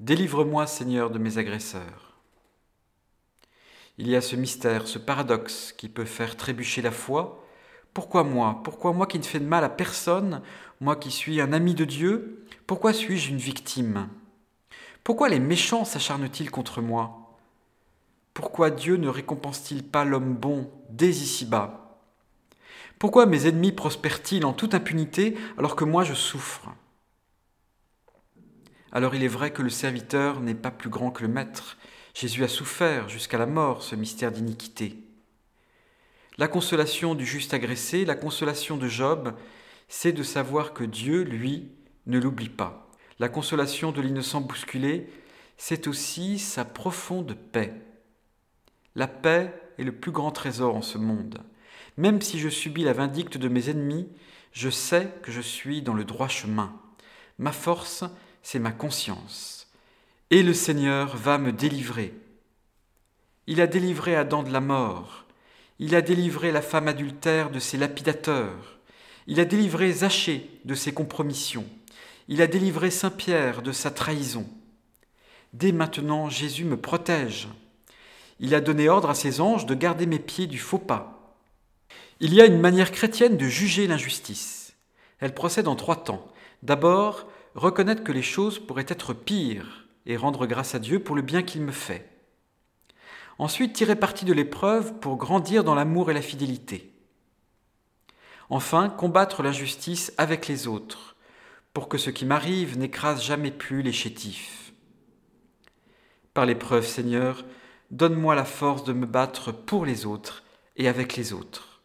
Délivre-moi, Seigneur, de mes agresseurs. Il y a ce mystère, ce paradoxe qui peut faire trébucher la foi. Pourquoi moi? Pourquoi moi qui ne fais de mal à personne? Moi qui suis un ami de Dieu? Pourquoi suis-je une victime? Pourquoi les méchants s'acharnent-ils contre moi? Pourquoi Dieu ne récompense-t-il pas l'homme bon dès ici-bas? Pourquoi mes ennemis prospèrent-ils en toute impunité alors que moi je souffre? Alors il est vrai que le serviteur n'est pas plus grand que le maître. Jésus a souffert jusqu'à la mort ce mystère d'iniquité. La consolation du juste agressé, la consolation de Job, c'est de savoir que Dieu, lui, ne l'oublie pas. La consolation de l'innocent bousculé, c'est aussi sa profonde paix. La paix est le plus grand trésor en ce monde. Même si je subis la vindicte de mes ennemis, je sais que je suis dans le droit chemin. Ma force, c'est ma conscience. Et le Seigneur va me délivrer. Il a délivré Adam de la mort. Il a délivré la femme adultère de ses lapidateurs. Il a délivré Zachée de ses compromissions. Il a délivré Saint Pierre de sa trahison. Dès maintenant, Jésus me protège. Il a donné ordre à ses anges de garder mes pieds du faux pas. Il y a une manière chrétienne de juger l'injustice. Elle procède en trois temps. D'abord, reconnaître que les choses pourraient être pires et rendre grâce à Dieu pour le bien qu'il me fait. Ensuite, tirer parti de l'épreuve pour grandir dans l'amour et la fidélité. Enfin, combattre l'injustice avec les autres, pour que ce qui m'arrive n'écrase jamais plus les chétifs. Par l'épreuve, Seigneur, donne-moi la force de me battre pour les autres et avec les autres.